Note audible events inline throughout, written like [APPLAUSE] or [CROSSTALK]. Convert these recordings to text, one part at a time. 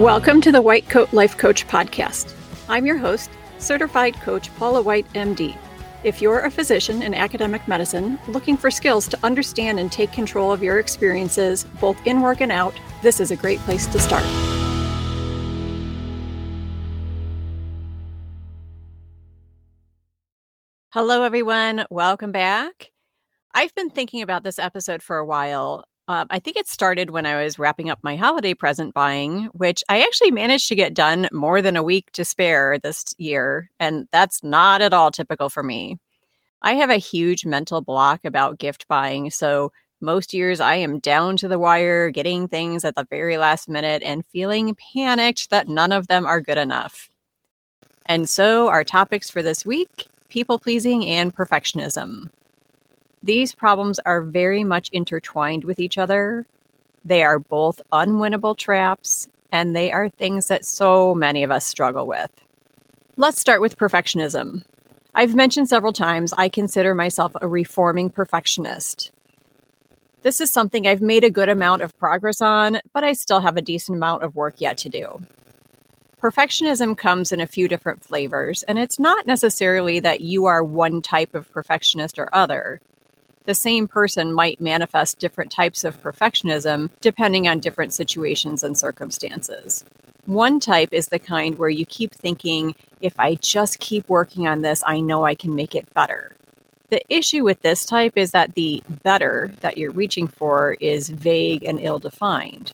Welcome to the White Coat Life Coach Podcast. I'm your host, certified coach Paula White, MD. If you're a physician in academic medicine looking for skills to understand and take control of your experiences, both in work and out, this is a great place to start. Hello, everyone. Welcome back. I've been thinking about this episode for a while. Uh, I think it started when I was wrapping up my holiday present buying, which I actually managed to get done more than a week to spare this year. And that's not at all typical for me. I have a huge mental block about gift buying. So most years I am down to the wire, getting things at the very last minute and feeling panicked that none of them are good enough. And so, our topics for this week people pleasing and perfectionism. These problems are very much intertwined with each other. They are both unwinnable traps, and they are things that so many of us struggle with. Let's start with perfectionism. I've mentioned several times I consider myself a reforming perfectionist. This is something I've made a good amount of progress on, but I still have a decent amount of work yet to do. Perfectionism comes in a few different flavors, and it's not necessarily that you are one type of perfectionist or other the same person might manifest different types of perfectionism depending on different situations and circumstances. One type is the kind where you keep thinking, if I just keep working on this, I know I can make it better. The issue with this type is that the better that you're reaching for is vague and ill defined.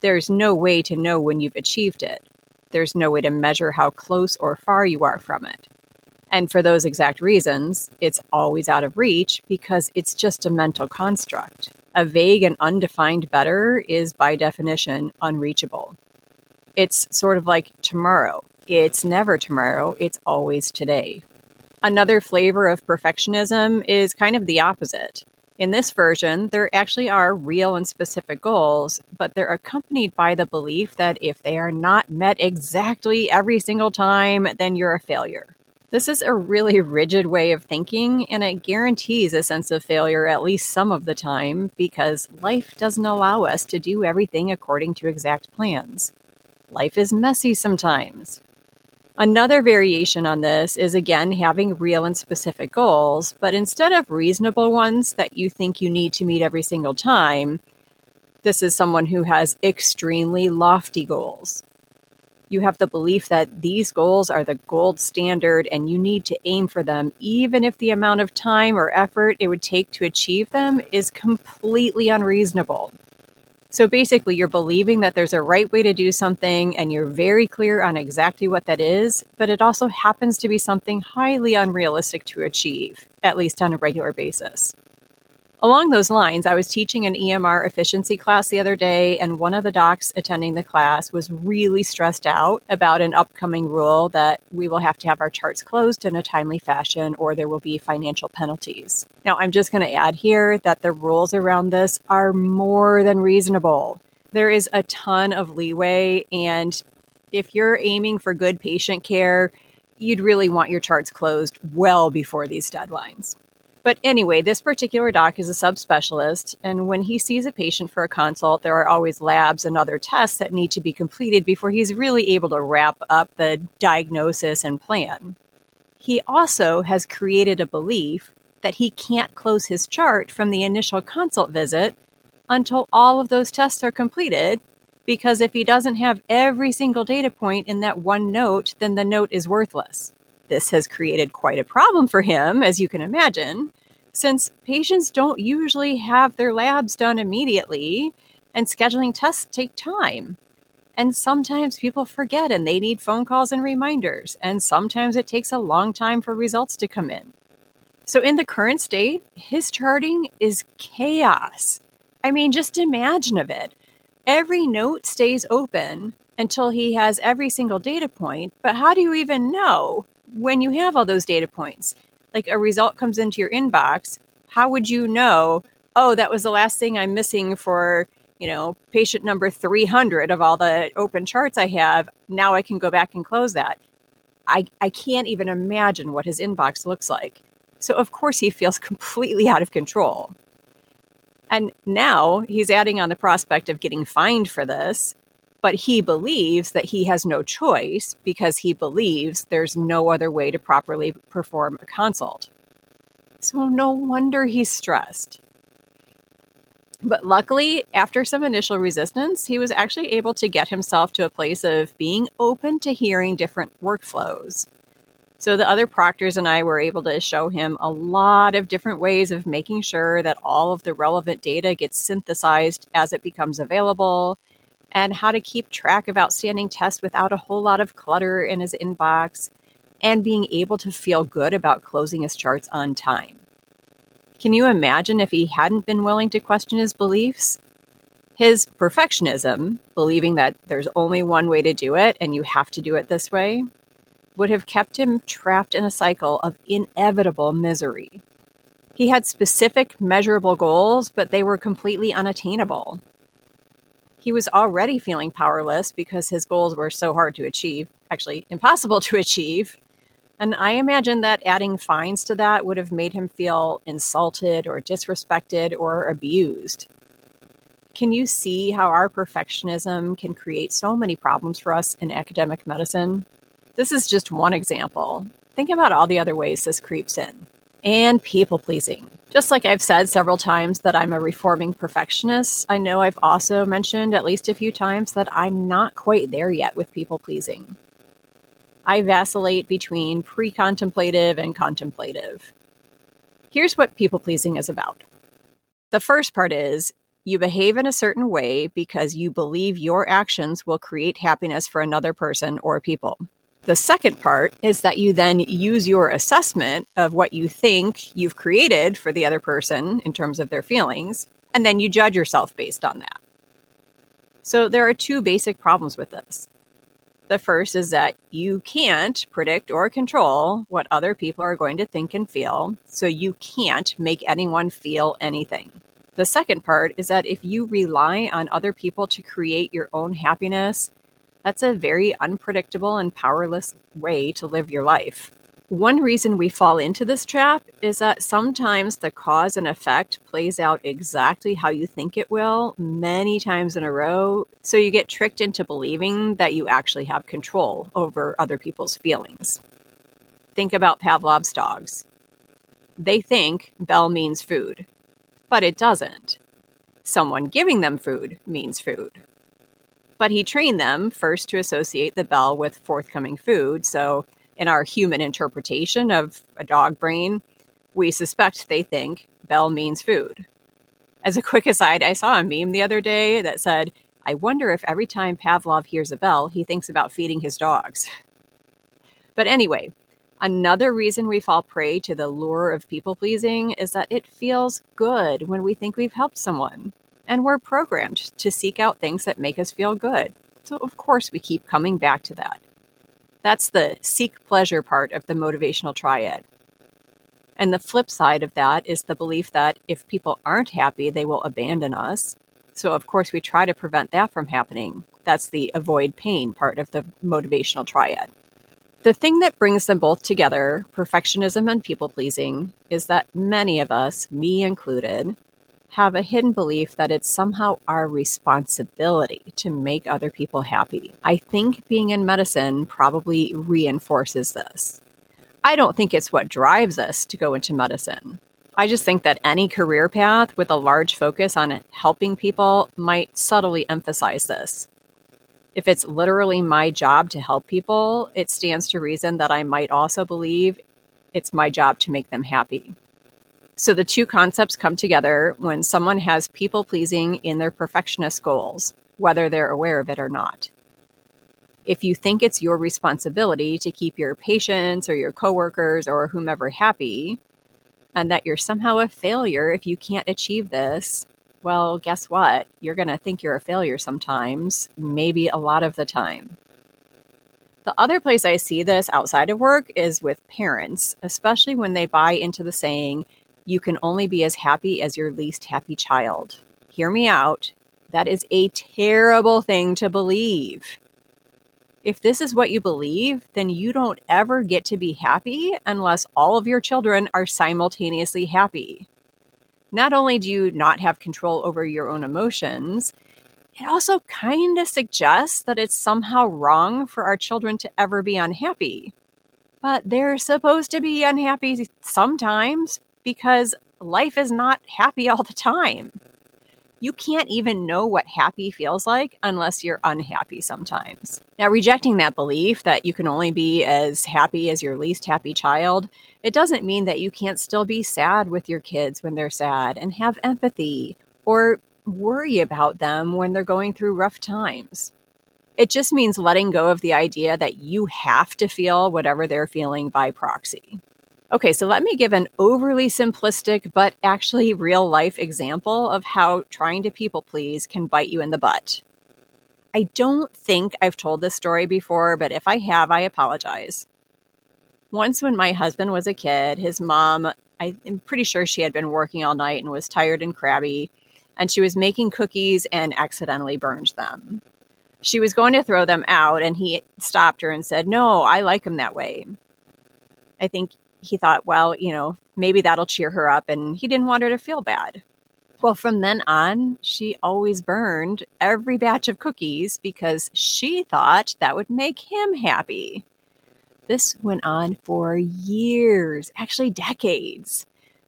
There's no way to know when you've achieved it. There's no way to measure how close or far you are from it. And for those exact reasons, it's always out of reach because it's just a mental construct. A vague and undefined better is, by definition, unreachable. It's sort of like tomorrow. It's never tomorrow, it's always today. Another flavor of perfectionism is kind of the opposite. In this version, there actually are real and specific goals, but they're accompanied by the belief that if they are not met exactly every single time, then you're a failure. This is a really rigid way of thinking, and it guarantees a sense of failure at least some of the time because life doesn't allow us to do everything according to exact plans. Life is messy sometimes. Another variation on this is again having real and specific goals, but instead of reasonable ones that you think you need to meet every single time, this is someone who has extremely lofty goals you have the belief that these goals are the gold standard and you need to aim for them, even if the amount of time or effort it would take to achieve them is completely unreasonable. So basically, you're believing that there's a right way to do something and you're very clear on exactly what that is, but it also happens to be something highly unrealistic to achieve, at least on a regular basis. Along those lines, I was teaching an EMR efficiency class the other day, and one of the docs attending the class was really stressed out about an upcoming rule that we will have to have our charts closed in a timely fashion or there will be financial penalties. Now, I'm just going to add here that the rules around this are more than reasonable. There is a ton of leeway, and if you're aiming for good patient care, you'd really want your charts closed well before these deadlines. But anyway, this particular doc is a subspecialist, and when he sees a patient for a consult, there are always labs and other tests that need to be completed before he's really able to wrap up the diagnosis and plan. He also has created a belief that he can't close his chart from the initial consult visit until all of those tests are completed because if he doesn't have every single data point in that one note, then the note is worthless. This has created quite a problem for him, as you can imagine, since patients don't usually have their labs done immediately and scheduling tests take time. And sometimes people forget and they need phone calls and reminders. And sometimes it takes a long time for results to come in. So, in the current state, his charting is chaos. I mean, just imagine of it. Every note stays open until he has every single data point. But how do you even know when you have all those data points, like a result comes into your inbox, how would you know, oh, that was the last thing I'm missing for, you know, patient number 300 of all the open charts I have? Now I can go back and close that. I, I can't even imagine what his inbox looks like. So, of course, he feels [LAUGHS] completely out of control. And now he's adding on the prospect of getting fined for this but he believes that he has no choice because he believes there's no other way to properly perform a consult. So, no wonder he's stressed. But luckily, after some initial resistance, he was actually able to get himself to a place of being open to hearing different workflows. So the other proctors and I were able to show him a lot of different ways of making sure that all of the relevant data gets synthesized as it becomes available and how to keep track of outstanding tests without a whole lot of clutter in his inbox, and being able to feel good about closing his charts on time. Can you imagine if he hadn't been willing to question his beliefs? His perfectionism, believing that there's only one way to do it and you have to do it this way, would have kept him trapped in a cycle of inevitable misery. He had specific, measurable goals, but they were completely unattainable. He was already feeling powerless because his goals were so hard to achieve, actually, impossible [LAUGHS] to achieve. And I imagine that adding fines to that would have made him feel insulted or disrespected or abused. Can you see how our perfectionism can create so many problems for us in academic medicine? This is just one example. Think about all the other ways this creeps in. And people pleasing. Just like I've said several times that I'm a reforming perfectionist, I know I've also mentioned at least a few times that I'm not quite there yet with people pleasing. I vacillate between pre contemplative and contemplative. Here's what people pleasing is about the first part is you behave in a certain way because you believe your actions will create happiness for another person or people. The second part is that you then use your assessment of what you think you've created for the other person in terms of their feelings, and then you judge yourself based on that. So there are two basic problems with this. The first is that you can't predict or control what other people are going to think and feel, so you can't make anyone feel anything. The second part is that if you rely on other people to create your own happiness, that's a very unpredictable and powerless way to live your life. One reason we fall into this trap is that sometimes the cause and effect plays out exactly how you think it will many times in a row. So you get tricked into believing that you actually have control over other people's feelings. Think about Pavlov's dogs. They think bell means food, but it doesn't. Someone giving them food means food. But he trained them first to associate the bell with forthcoming food. So, in our human interpretation of a dog brain, we suspect they think bell means food. As a quick aside, I saw a meme the other day that said, I wonder if every time Pavlov hears a bell, he thinks about feeding his dogs. But anyway, another reason we fall prey to the lure of people pleasing is that it feels good when we think we've helped someone and we're programmed to seek out things that make us feel good. So, of course, we keep coming back to that. That's the seek pleasure part of the motivational triad. And the flip side of that is the belief that if people aren't happy, they will abandon us. So, of course, we try to prevent that from happening. That's the avoid pain part of the motivational triad. The thing that brings them both together, perfectionism and people pleasing, is that many of us, me included, have a hidden belief that it's somehow our responsibility to make other people happy. I think being in medicine probably reinforces this. I don't think it's what drives us to go into medicine. I just think that any career path with a large focus on helping people might subtly emphasize this. If it's literally my job to help people, it stands to reason that I might also believe it's my job to make them happy. So the two concepts come together when someone has people pleasing in their perfectionist goals, whether they're aware of it or not. If you think it's your responsibility to keep your patients or your coworkers or whomever happy, and that you're somehow a failure if you can't achieve this, well, guess what? You're going to think you're a failure sometimes, maybe a lot of the time. The other place I see this outside of work is with parents, especially when they buy into the saying, you can only be as happy as your least happy child. Hear me out. That is a terrible thing to believe. If this is what you believe, then you don't ever get to be happy unless all of your children are simultaneously happy. Not only do you not have control over your own emotions, it also kind of suggests that it's somehow wrong for our children to ever be unhappy. But they're supposed to be unhappy sometimes because life is not happy all the time. You can't even know what happy feels like unless you're unhappy sometimes. Now, rejecting that belief that you can only be as happy as your least happy child, it doesn't mean that you can't still be sad with your kids when they're sad and have empathy or worry about them when they're going through rough times. It just means letting go of the idea that you have to feel whatever they're feeling by proxy. Okay, so let me give an overly simplistic but actually real life example of how trying to people please can bite you in the butt. I don't think I've told this story before, but if I have, I apologize. Once, when my husband was a kid, his mom, I'm pretty sure she had been working all night and was tired and crabby, and she was making cookies and accidentally burned them. She was going to throw them out, and he stopped her and said, No, I like them that way. I think he thought, well, you know, maybe that'll cheer her up, and he didn't want her to feel bad. Well, from then on, she always burned every batch of cookies because she thought that would make him happy. This went on for years, actually decades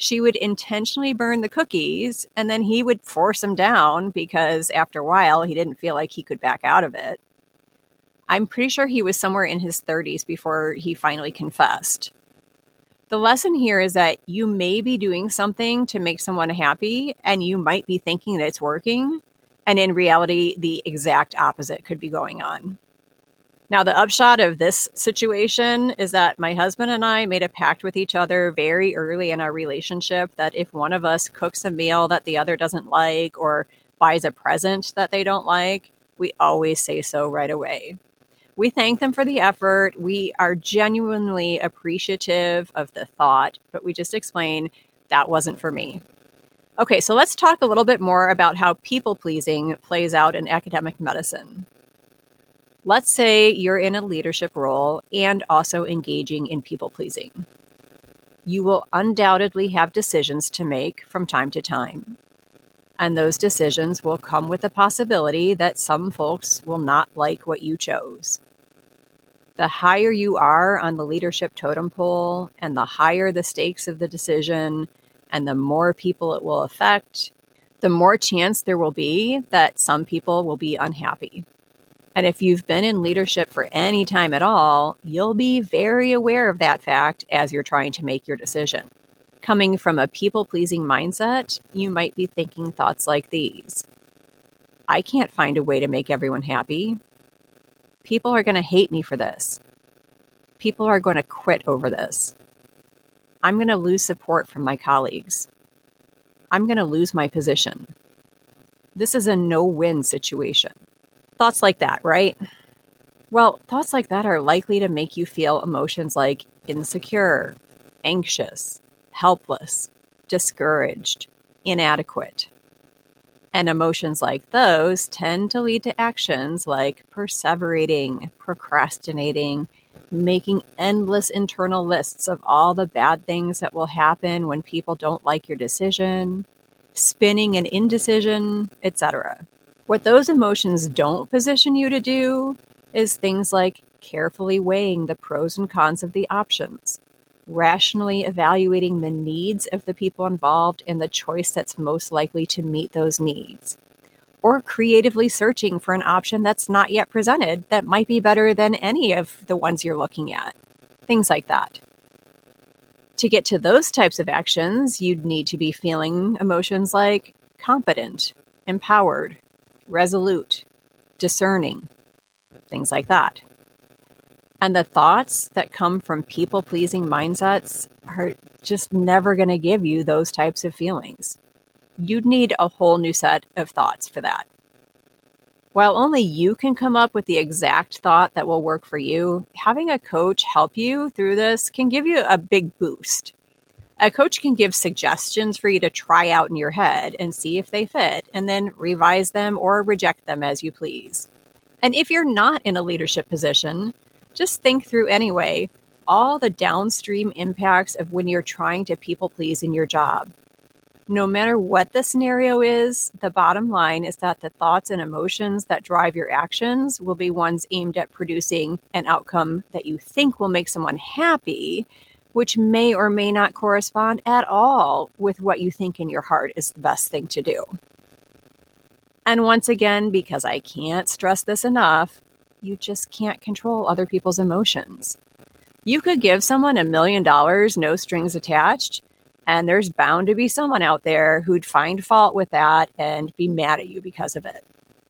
she would intentionally burn the cookies and then he would force them down because after a while he didn't feel like he could back out of it. I'm pretty sure he was somewhere in his 30s before he finally confessed. The lesson here is that you may be doing something to make someone happy and you might be thinking that it's working. And in reality, the exact opposite could be going on. Now, the upshot of this situation is that my husband and I made a pact with each other very early in our relationship that if one of us cooks a meal that the other doesn't like or buys a present that they don't like, we always say so right away. We thank them for the effort. We are genuinely appreciative of the thought, but we just explain that wasn't for me. Okay, so let's talk a little bit more about how people pleasing plays out in academic medicine. Let's say you're in a leadership role and also engaging in people pleasing. You will undoubtedly have decisions to make from time to time. And those decisions will come with the possibility that some folks will not like what you chose. The higher you are on the leadership totem pole, and the higher the stakes of the decision, and the more people it will affect, the more chance there will be that some people will be unhappy. And if you've been in leadership for any time at all, you'll be very aware of that fact as you're trying to make your decision. Coming from a people pleasing mindset, you might be thinking thoughts like these I can't find a way to make everyone happy. People are going to hate me for this. People are going to quit over this. I'm going to lose support from my colleagues. I'm going to lose my position. This is a no win situation. Thoughts like that, right? Well, thoughts like that are likely to make you feel emotions like insecure, anxious, helpless, discouraged, inadequate. And emotions like those tend to lead to actions like perseverating, procrastinating, making endless internal lists of all the bad things that will happen when people don't like your decision, spinning an indecision, etc. What those emotions don't position you to do is things like carefully weighing the pros and cons of the options, rationally evaluating the needs of the people involved and the choice that's most likely to meet those needs, or creatively searching for an option that's not yet presented that might be better than any of the ones you're looking at. Things like that. To get to those types of actions, you'd need to be feeling emotions like competent, empowered, resolute, discerning, things like that. And the thoughts that come from people pleasing mindsets are just never going to give you those types of feelings. You'd need a whole new set of thoughts for that. While only you can come up with the exact thought that will work for you, having a coach help you through this can give you a big boost a coach can give suggestions for you to try out in your head and see if they fit, and then revise them or reject them as you please. And if you're not in a leadership position, just think through anyway all the downstream impacts of when you're trying to people please in your job. No matter what the scenario is, the bottom line is that the thoughts and emotions that drive your actions will be ones aimed at producing an outcome that you think will make someone happy, which may or may not correspond at all with what you think in your heart is the best thing to do. And once again, because I can't stress this enough, you just can't control other people's emotions. You could give someone a million dollars, no strings attached, and there's bound to be someone out there who'd find fault with that and be mad at you because of it.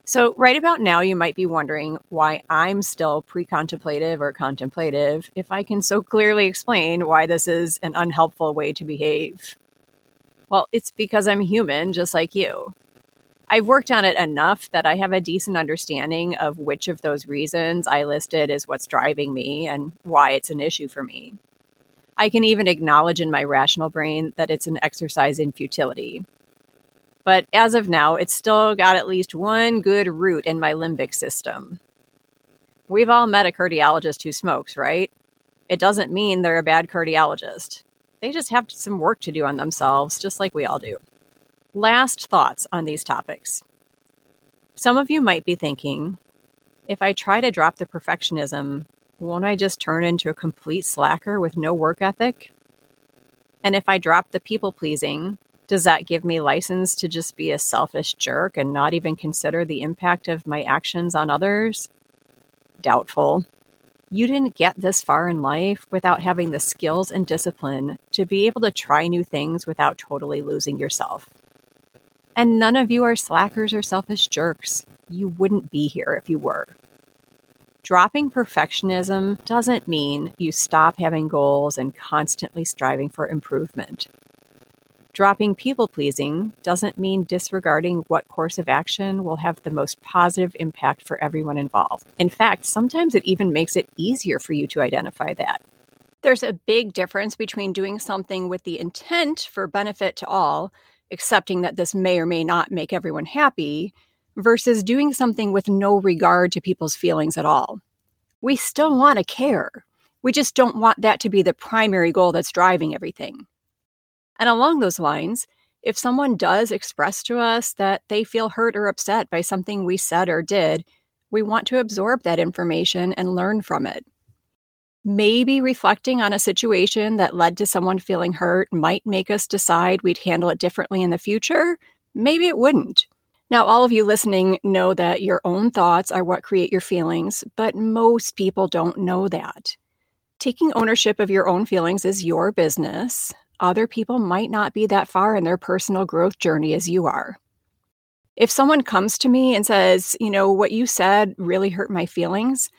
So, right about now, you might be wondering why I'm still pre contemplative or contemplative if I can so clearly explain why this is an unhelpful way to behave. Well, it's because I'm human, just like you. I've worked on it enough that I have a decent understanding of which of those reasons I listed is what's driving me and why it's an issue for me. I can even acknowledge in my rational brain that it's an exercise in futility. But as of now, it's still got at least one good root in my limbic system. We've all met a cardiologist who smokes, right? It doesn't mean they're a bad cardiologist. They just have some work to do on themselves, just like we all do. Last thoughts on these topics. Some of you might be thinking, if I try to drop the perfectionism, won't I just turn into a complete slacker with no work ethic? And if I drop the people pleasing, does that give me license to just be a selfish jerk and not even consider the impact of my actions on others? Doubtful. You didn't get this far in life without having the skills and discipline to be able to try new things without totally losing yourself. And none of you are slackers or selfish jerks. You wouldn't be here if you were. Dropping perfectionism doesn't mean you stop having goals and constantly striving for improvement. Dropping people pleasing doesn't mean disregarding what course of action will have the most positive impact for everyone involved. In fact, sometimes it even makes it easier for you to identify that. There's a big difference between doing something with the intent for benefit to all accepting that this may or may not make everyone happy versus doing something with no regard to people's feelings at all. We still want to care. We just don't want that to be the primary goal that's driving everything. And along those lines, if someone does express to us that they feel hurt or upset by something we said or did, we want to absorb that information and learn from it. Maybe reflecting on a situation that led to someone feeling hurt might make us decide we'd handle it differently in the future. Maybe it wouldn't. Now, all of you listening know that your own thoughts are what create your feelings, but most people don't know that. Taking ownership of your own feelings is your business. Other people might not be that far in their personal growth journey as you are. If someone comes to me and says, you know, what you said really hurt my feelings,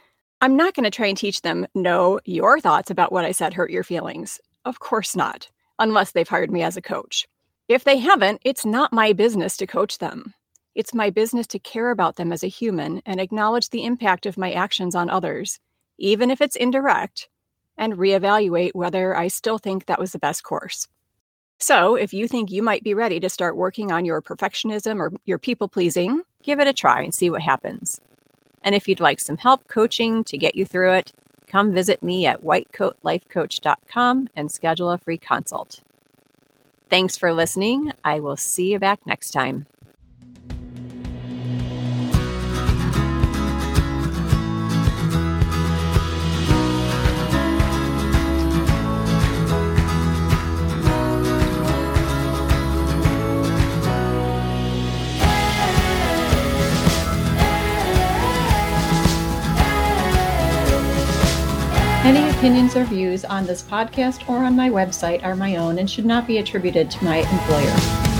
I'm not going to try and teach them, no, your thoughts about what I said hurt your feelings. Of course not, unless they've hired me as a coach. If they haven't, it's not my business to coach them. It's my business to care about them as a human and acknowledge the impact of my actions on others, even if it's indirect, and reevaluate whether I still think that was the best course. So, if you think you might be ready to start working on your perfectionism or your people pleasing, give it a try and see what happens. And if you'd like some help coaching to get you through it, come visit me at whitecoatlifecoach.com and schedule a free consult. Thanks for listening. I will see you back next time. Opinions or views on this podcast or on my website are my own and should not be attributed to my employer.